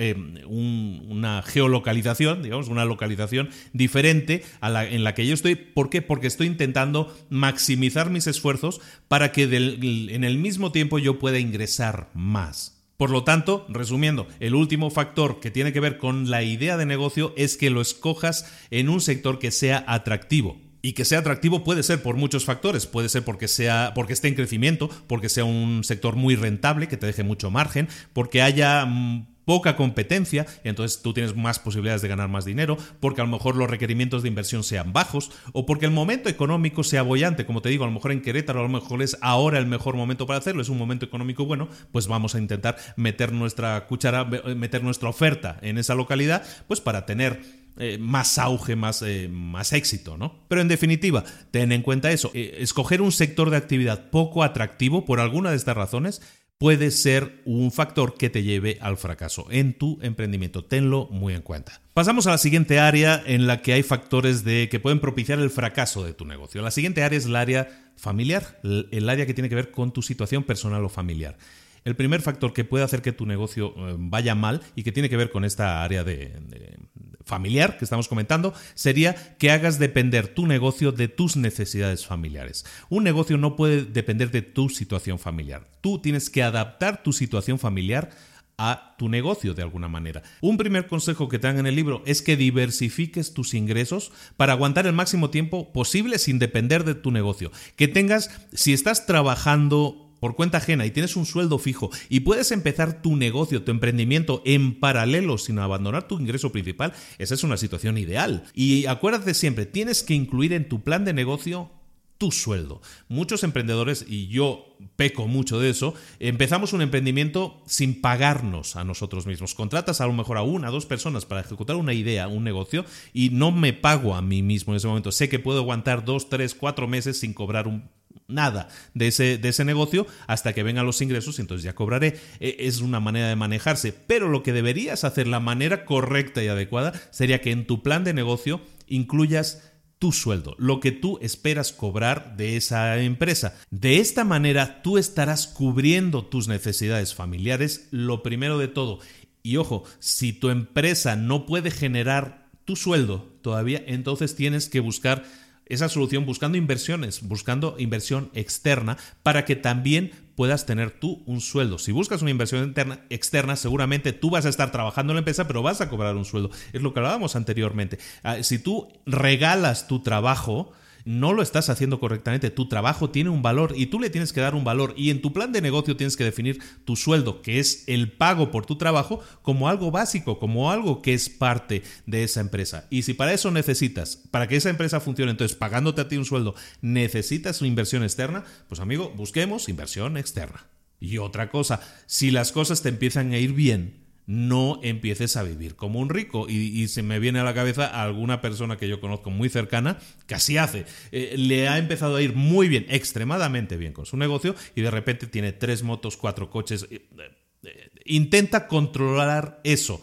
una geolocalización, digamos, una localización diferente a la, en la que yo estoy. ¿Por qué? Porque estoy intentando maximizar mis esfuerzos para que en el mismo tiempo yo pueda ingresar más. Por lo tanto, resumiendo, el último factor que tiene que ver con la idea de negocio es que lo escojas en un sector que sea atractivo. Y que sea atractivo puede ser por muchos factores, puede ser porque sea porque esté en crecimiento, porque sea un sector muy rentable, que te deje mucho margen, porque haya mm, poca competencia, entonces tú tienes más posibilidades de ganar más dinero, porque a lo mejor los requerimientos de inversión sean bajos, o porque el momento económico sea bollante, como te digo, a lo mejor en Querétaro a lo mejor es ahora el mejor momento para hacerlo, es un momento económico bueno, pues vamos a intentar meter nuestra cuchara, meter nuestra oferta en esa localidad, pues para tener eh, más auge, más, eh, más éxito, ¿no? Pero en definitiva, ten en cuenta eso, eh, escoger un sector de actividad poco atractivo por alguna de estas razones puede ser un factor que te lleve al fracaso en tu emprendimiento. Tenlo muy en cuenta. Pasamos a la siguiente área en la que hay factores de, que pueden propiciar el fracaso de tu negocio. La siguiente área es el área familiar, el área que tiene que ver con tu situación personal o familiar. El primer factor que puede hacer que tu negocio vaya mal y que tiene que ver con esta área de, familiar que estamos comentando sería que hagas depender tu negocio de tus necesidades familiares. Un negocio no puede depender de tu situación familiar. Tú tienes que adaptar tu situación familiar a tu negocio de alguna manera. Un primer consejo que te dan en el libro es que diversifiques tus ingresos para aguantar el máximo tiempo posible sin depender de tu negocio. Que tengas, si estás trabajando por cuenta ajena y tienes un sueldo fijo y puedes empezar tu negocio, tu emprendimiento en paralelo sin abandonar tu ingreso principal, esa es una situación ideal. Y acuérdate siempre, tienes que incluir en tu plan de negocio tu sueldo. Muchos emprendedores, y yo peco mucho de eso, empezamos un emprendimiento sin pagarnos a nosotros mismos. Contratas a lo mejor a una, dos personas para ejecutar una idea, un negocio, y no me pago a mí mismo en ese momento. Sé que puedo aguantar dos, tres, cuatro meses sin cobrar un nada de ese, de ese negocio hasta que vengan los ingresos y entonces ya cobraré. E, es una manera de manejarse, pero lo que deberías hacer, la manera correcta y adecuada, sería que en tu plan de negocio incluyas tu sueldo, lo que tú esperas cobrar de esa empresa. De esta manera tú estarás cubriendo tus necesidades familiares, lo primero de todo. Y ojo, si tu empresa no puede generar tu sueldo todavía, entonces tienes que buscar esa solución buscando inversiones, buscando inversión externa para que también puedas tener tú un sueldo. Si buscas una inversión interna, externa, seguramente tú vas a estar trabajando en la empresa, pero vas a cobrar un sueldo. Es lo que hablábamos anteriormente. Ah, si tú regalas tu trabajo, no lo estás haciendo correctamente. Tu trabajo tiene un valor y tú le tienes que dar un valor. Y en tu plan de negocio tienes que definir tu sueldo, que es el pago por tu trabajo, como algo básico, como algo que es parte de esa empresa. Y si para eso necesitas, para que esa empresa funcione, entonces pagándote a ti un sueldo, necesitas una inversión externa, pues amigo, busquemos inversión externa. Y otra cosa, si las cosas te empiezan a ir bien, no empieces a vivir como un rico. Y, se me viene a la cabeza alguna persona que yo conozco muy cercana que así hace. Eh, le ha empezado a ir muy bien, extremadamente bien con su negocio y de repente tiene tres motos, cuatro coches. Eh, eh, intenta controlar eso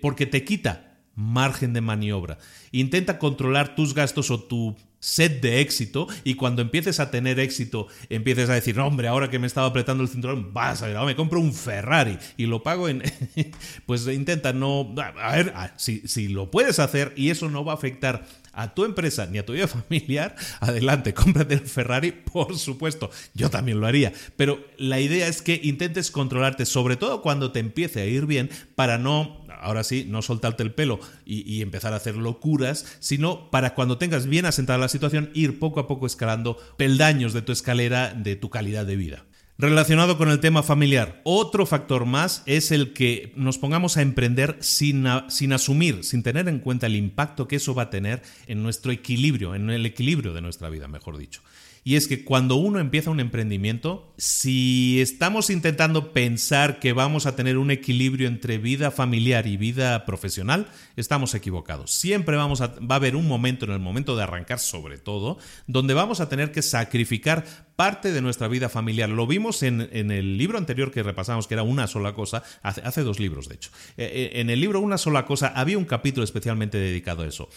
porque te quita margen de maniobra. Intenta controlar tus gastos o tu set de éxito y cuando empieces a tener éxito empieces a decir, no, hombre, ahora que me estaba apretando el cinturón, vas a ver, me compro un Ferrari y lo pago en... pues intenta no... A ver, si, si lo puedes hacer y eso no va a afectar a tu empresa ni a tu vida familiar, adelante, cómprate el Ferrari, por supuesto, yo también lo haría, pero la idea es que intentes controlarte, sobre todo cuando te empiece a ir bien, para no ahora sí, no soltarte el pelo y, empezar a hacer locuras, sino para cuando tengas bien asentada la situación, ir poco a poco escalando peldaños de tu escalera de tu calidad de vida. Relacionado con el tema familiar, otro factor más es el que nos pongamos a emprender sin, sin, asumir, sin tener en cuenta el impacto que eso va a tener en nuestro equilibrio, en el equilibrio de nuestra vida, mejor dicho. Y es que cuando uno empieza un emprendimiento, si estamos intentando pensar que vamos a tener un equilibrio entre vida familiar y vida profesional, estamos equivocados. Siempre vamos a, va a haber un momento, en el momento de arrancar sobre todo, donde vamos a tener que sacrificar parte de nuestra vida familiar. Lo vimos en, el libro anterior que repasamos, que era una sola cosa, hace, dos libros de hecho. Eh, eh, en el libro Una sola cosa había un capítulo especialmente dedicado a eso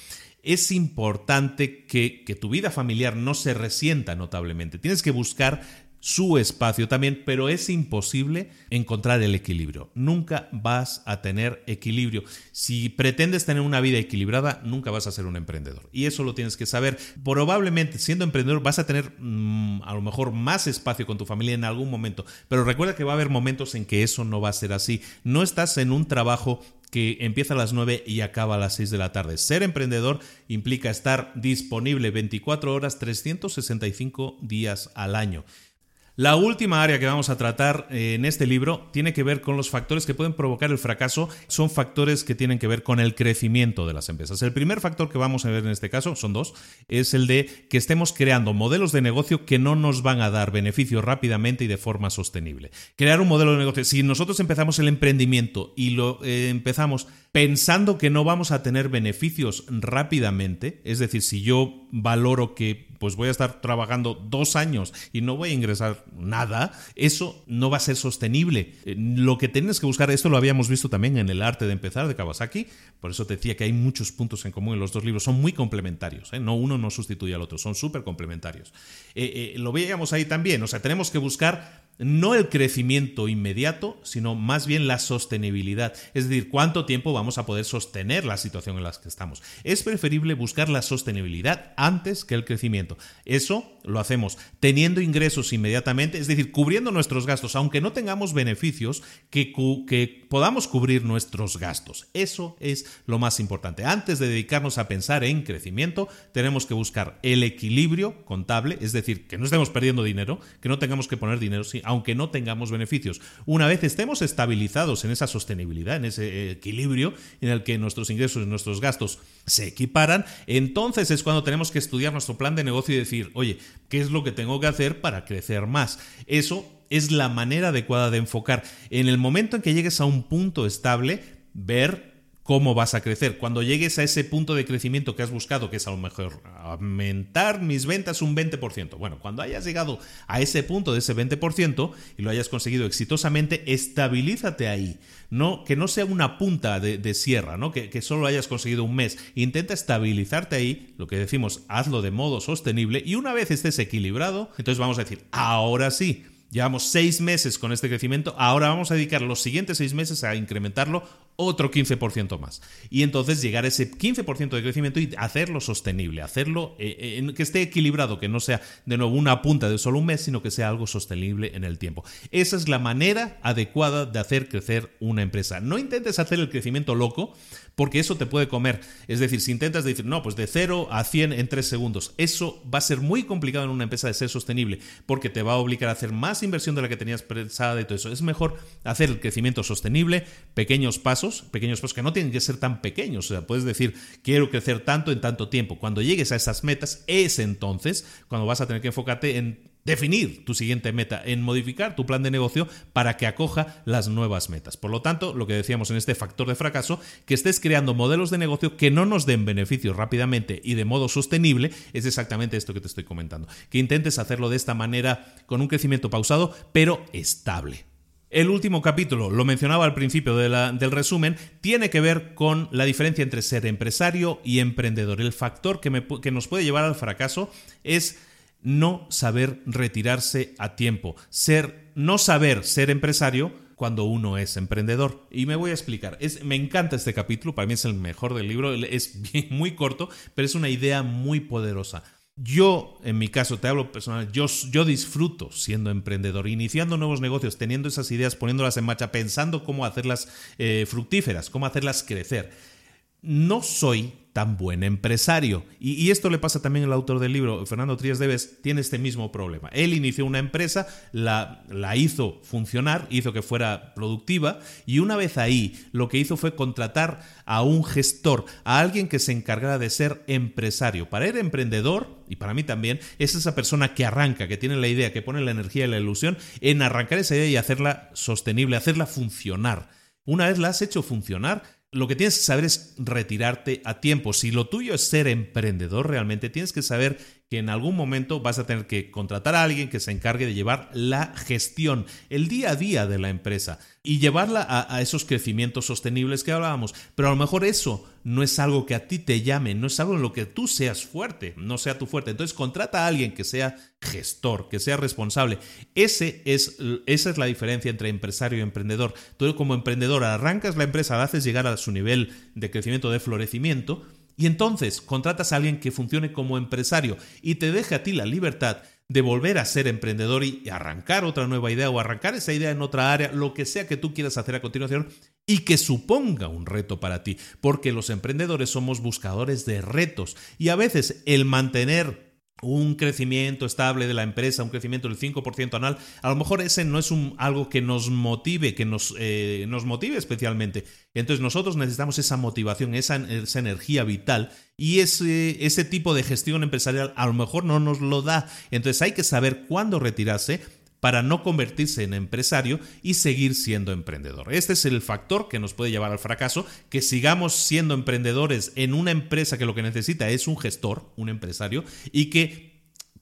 es importante que, tu vida familiar no se resienta notablemente. Tienes que buscar su espacio también, pero es imposible encontrar el equilibrio. Nunca vas a tener equilibrio. Si pretendes tener una vida equilibrada, nunca vas a ser un emprendedor. Y eso lo tienes que saber. Probablemente siendo emprendedor vas a tener mm, a lo mejor más espacio con tu familia en algún momento, pero recuerda que va a haber momentos en que eso no va a ser así. No estás en un trabajo que empieza a las 9 y acaba a las 6 de la tarde. Ser emprendedor implica estar disponible 24 horas, 365 días al año. La última área que vamos a tratar eh, en este libro tiene que ver con los factores que pueden provocar el fracaso. Son factores que tienen que ver con el crecimiento de las empresas. El primer factor que vamos a ver en este caso, son dos, es el de que estemos creando modelos de negocio que no nos van a dar beneficios rápidamente y de forma sostenible. Crear un modelo de negocio. Si nosotros empezamos el emprendimiento y lo eh, empezamos pensando que no vamos a tener beneficios rápidamente, es decir, si yo valoro que pues voy a estar trabajando dos años y no voy a ingresar nada, eso no va a ser sostenible. Eh, lo que tienes que buscar, esto lo habíamos visto también en el arte de empezar de Kawasaki, por eso te decía que hay muchos puntos en común en los dos libros, son muy complementarios, ¿eh? no uno no sustituye al otro, son súper complementarios. Eh, lo veíamos ahí también, o sea, tenemos que buscar no el crecimiento inmediato, sino más bien la sostenibilidad. Es decir, cuánto tiempo vamos a poder sostener la situación en la que estamos. Es preferible buscar la sostenibilidad antes que el crecimiento. Eso lo hacemos teniendo ingresos inmediatamente, es decir, cubriendo nuestros gastos, aunque no tengamos beneficios, que, que podamos cubrir nuestros gastos. Eso es lo más importante. Antes de dedicarnos a pensar en crecimiento, tenemos que buscar el equilibrio contable, es decir, que no estemos perdiendo dinero, que no tengamos que poner dinero, aunque no tengamos beneficios. Una vez estemos estabilizados en esa sostenibilidad, en ese equilibrio en el que nuestros ingresos y nuestros gastos se equiparan, entonces es cuando tenemos que estudiar nuestro plan de negocio y decir, oye, ¿qué es lo que tengo que hacer para crecer más? Eso es la manera adecuada de enfocar. En el momento en que llegues a un punto estable, ver cómo vas a crecer. Cuando llegues a ese punto de crecimiento que has buscado, que es a lo mejor aumentar mis ventas un 20%, bueno, cuando hayas llegado a ese punto de ese 20% y lo hayas conseguido exitosamente, estabilízate ahí. No, que no sea una punta de, sierra, ¿no? Que, que solo hayas conseguido un mes. Intenta estabilizarte ahí, lo que decimos, hazlo de modo sostenible y una vez estés equilibrado, entonces vamos a decir, ahora sí, Llevamos seis meses con este crecimiento, ahora vamos a dedicar los siguientes seis meses a incrementarlo otro 15% más. Y entonces llegar a ese 15% de crecimiento y hacerlo sostenible, hacerlo eh, eh, que esté equilibrado, que no sea de nuevo una punta de solo un mes, sino que sea algo sostenible en el tiempo. Esa es la manera adecuada de hacer crecer una empresa. No intentes hacer el crecimiento loco, porque eso te puede comer. Es decir, si intentas decir, no, pues de 0 a 100 en 3 segundos, eso va a ser muy complicado en una empresa de ser sostenible, porque te va a obligar a hacer más inversión de la que tenías pensada y todo eso. Es mejor hacer el crecimiento sostenible, pequeños pasos, pequeños pasos que no tienen que ser tan pequeños. O sea, puedes decir, quiero crecer tanto en tanto tiempo. Cuando llegues a esas metas, es entonces cuando vas a tener que enfocarte en definir tu siguiente meta, en modificar tu plan de negocio para que acoja las nuevas metas. Por lo tanto, lo que decíamos en este factor de fracaso, que estés creando modelos de negocio que no nos den beneficios rápidamente y de modo sostenible, es exactamente esto que te estoy comentando. Que intentes hacerlo de esta manera con un crecimiento pausado, pero estable. El último capítulo, lo mencionaba al principio del resumen, tiene que ver con la diferencia entre ser empresario y emprendedor. El factor que, que nos puede llevar al fracaso es no saber retirarse a tiempo, ser no saber ser empresario cuando uno es emprendedor. Y me voy a explicar. Es, me encanta este capítulo, para mí es el mejor del libro, es muy corto, pero es una idea muy poderosa. Yo, en mi caso, te hablo personal, yo, yo disfruto siendo emprendedor, iniciando nuevos negocios, teniendo esas ideas, poniéndolas en marcha, pensando cómo hacerlas eh, fructíferas, cómo hacerlas crecer. No soy tan buen empresario. Y, esto le pasa también al autor del libro, Fernando Trías Deves, tiene este mismo problema. Él inició una empresa, la, la hizo funcionar, hizo que fuera productiva y una vez ahí lo que hizo fue contratar a un gestor, a alguien que se encargara de ser empresario. Para él emprendedor, y para mí también, es esa persona que arranca, que tiene la idea, que pone la energía y la ilusión en arrancar esa idea y hacerla sostenible, hacerla funcionar. Una vez la has hecho funcionar, lo que tienes que saber es retirarte a tiempo. Si lo tuyo es ser emprendedor realmente, tienes que saber que en algún momento vas a tener que contratar a alguien que se encargue de llevar la gestión, el día a día de la empresa y llevarla a, esos crecimientos sostenibles que hablábamos. Pero a lo mejor eso no es algo que a ti te llame, no es algo en lo que tú seas fuerte, no sea tu fuerte. Entonces contrata a alguien que sea gestor, que sea responsable. Es, esa es la diferencia entre empresario y emprendedor. Tú como emprendedor arrancas la empresa, la haces llegar a su nivel de crecimiento, de florecimiento, y entonces contratas a alguien que funcione como empresario y te deje a ti la libertad de volver a ser emprendedor y arrancar otra nueva idea o arrancar esa idea en otra área, lo que sea que tú quieras hacer a continuación y que suponga un reto para ti, porque los emprendedores somos buscadores de retos y a veces el mantener un crecimiento estable de la empresa, un crecimiento del 5% anual, a lo mejor ese no es un, algo que nos motive, que nos, eh, nos motive especialmente. Entonces nosotros necesitamos esa motivación, esa, esa energía vital y ese, ese tipo de gestión empresarial a lo mejor no nos lo da. Entonces hay que saber cuándo retirarse para no convertirse en empresario y seguir siendo emprendedor. Este es el factor que nos puede llevar al fracaso, que sigamos siendo emprendedores en una empresa que lo que necesita es un gestor, un empresario, y que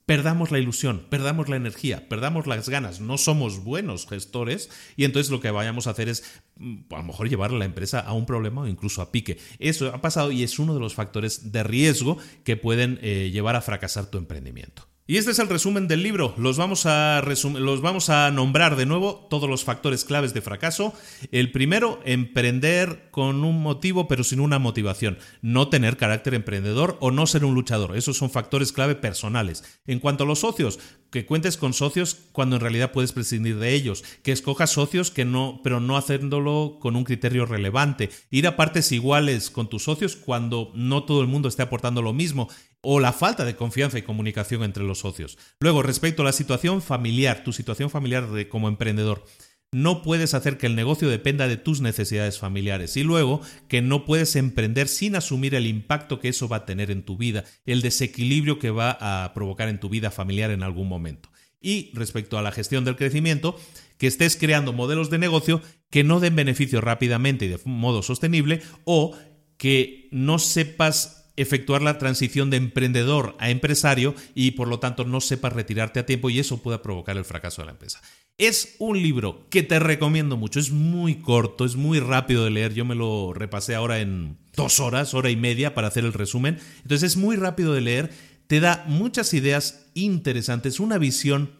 perdamos la ilusión, perdamos la energía, perdamos las ganas, no somos buenos gestores y entonces lo que vayamos a hacer es mm, a lo mejor llevar a la empresa a un problema o incluso a pique. Eso ha pasado y es uno de los factores de riesgo que pueden eh, llevar a fracasar tu emprendimiento. Y este es el resumen del libro. Los vamos, a los vamos a nombrar de nuevo todos los factores claves de fracaso. El primero, emprender con un motivo pero sin una motivación. No tener carácter emprendedor o no ser un luchador. Esos son factores clave personales. En cuanto a los socios, que cuentes con socios cuando en realidad puedes prescindir de ellos. Que escojas socios que no, pero no haciéndolo con un criterio relevante. Ir a partes iguales con tus socios cuando no todo el mundo esté aportando lo mismo o la falta de confianza y comunicación entre los socios. Luego, respecto a la situación familiar, tu situación familiar de, como emprendedor, no puedes hacer que el negocio dependa de tus necesidades familiares y luego que no puedes emprender sin asumir el impacto que eso va a tener en tu vida, el desequilibrio que va a provocar en tu vida familiar en algún momento. Y respecto a la gestión del crecimiento, que estés creando modelos de negocio que no den beneficio rápidamente y de modo sostenible o que no sepas efectuar la transición de emprendedor a empresario y por lo tanto no sepas retirarte a tiempo y eso pueda provocar el fracaso de la empresa. Es un libro que te recomiendo mucho, es muy corto, es muy rápido de leer, yo me lo repasé ahora en dos horas, hora y media para hacer el resumen, entonces es muy rápido de leer, te da muchas ideas interesantes, una visión,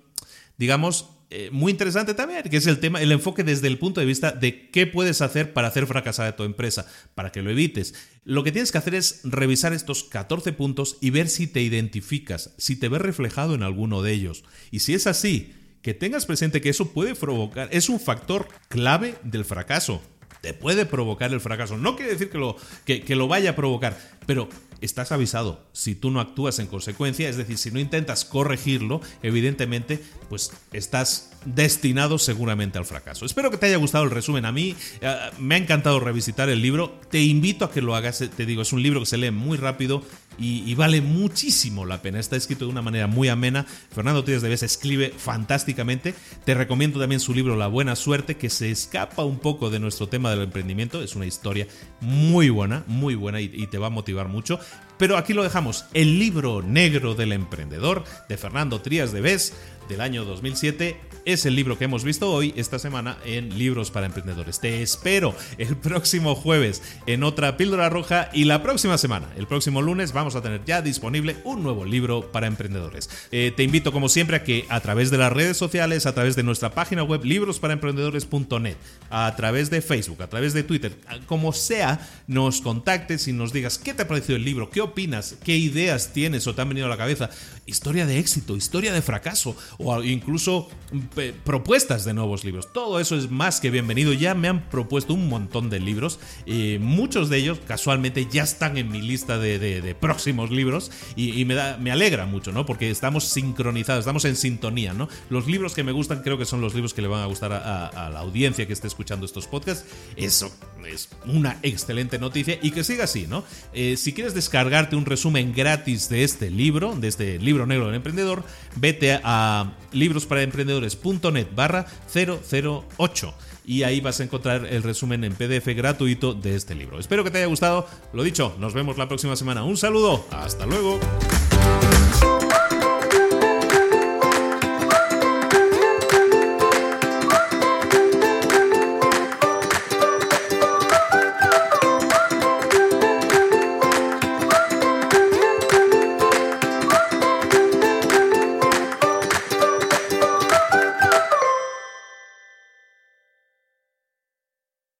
digamos, eh, muy interesante también, que es el tema, el enfoque desde el punto de vista de qué puedes hacer para hacer fracasar a tu empresa, para que lo evites. Lo que tienes que hacer es revisar estos 14 puntos y ver si te identificas, si te ves reflejado en alguno de ellos. Y si es así, que tengas presente que eso puede provocar, es un factor clave del fracaso. Te puede provocar el fracaso. No quiere decir que lo, que lo vaya a provocar, pero estás avisado. Si tú no actúas en consecuencia, es decir, si no intentas corregirlo, evidentemente, pues estás destinado seguramente al fracaso. Espero que te haya gustado el resumen. A mí eh, me ha encantado revisitar el libro. Te invito a que lo hagas. Te digo, es un libro que se lee muy rápido y, vale muchísimo la pena. Está escrito de una manera muy amena. Fernando Tías de Bes escribe fantásticamente. Te recomiendo también su libro La Buena Suerte, que se escapa un poco de nuestro tema del emprendimiento. Es una historia muy buena, muy buena y, y te va a motivar mucho. Pero aquí lo dejamos. El libro negro del emprendedor de Fernando Trías de Bes del año 2007 es el libro que hemos visto hoy, esta semana, en Libros para Emprendedores. Te espero el próximo jueves en otra píldora roja y la próxima semana, el próximo lunes, vamos a tener ya disponible un nuevo libro para emprendedores. Eh, te invito, como siempre, a que a través de las redes sociales, a través de nuestra página web librosparaemprendedores.net, a través de Facebook, a través de Twitter, como sea, nos contactes y nos digas qué te ha parecido el libro, qué opinas, qué ideas tienes o te han venido a la cabeza. Historia de éxito, historia de fracaso o incluso propuestas de nuevos libros. Todo eso es más que bienvenido. Ya me han propuesto un montón de libros. y muchos de ellos casualmente ya están en mi lista de, próximos libros y, me, da, me alegra mucho, ¿no? Porque estamos sincronizados, estamos en sintonía, ¿no? Los libros que me gustan creo que son los libros que le van a gustar a, la audiencia que esté escuchando estos podcasts. Eso es una excelente noticia y que siga así, ¿no? Eh, si quieres descargarte un resumen gratis de este libro, de este libro negro del emprendedor, vete a librosparaemprendedores.net barra 008 y ahí vas a encontrar el resumen en PDF gratuito de este libro. Espero que te haya gustado. Lo dicho, nos vemos la próxima semana. Un saludo, hasta luego.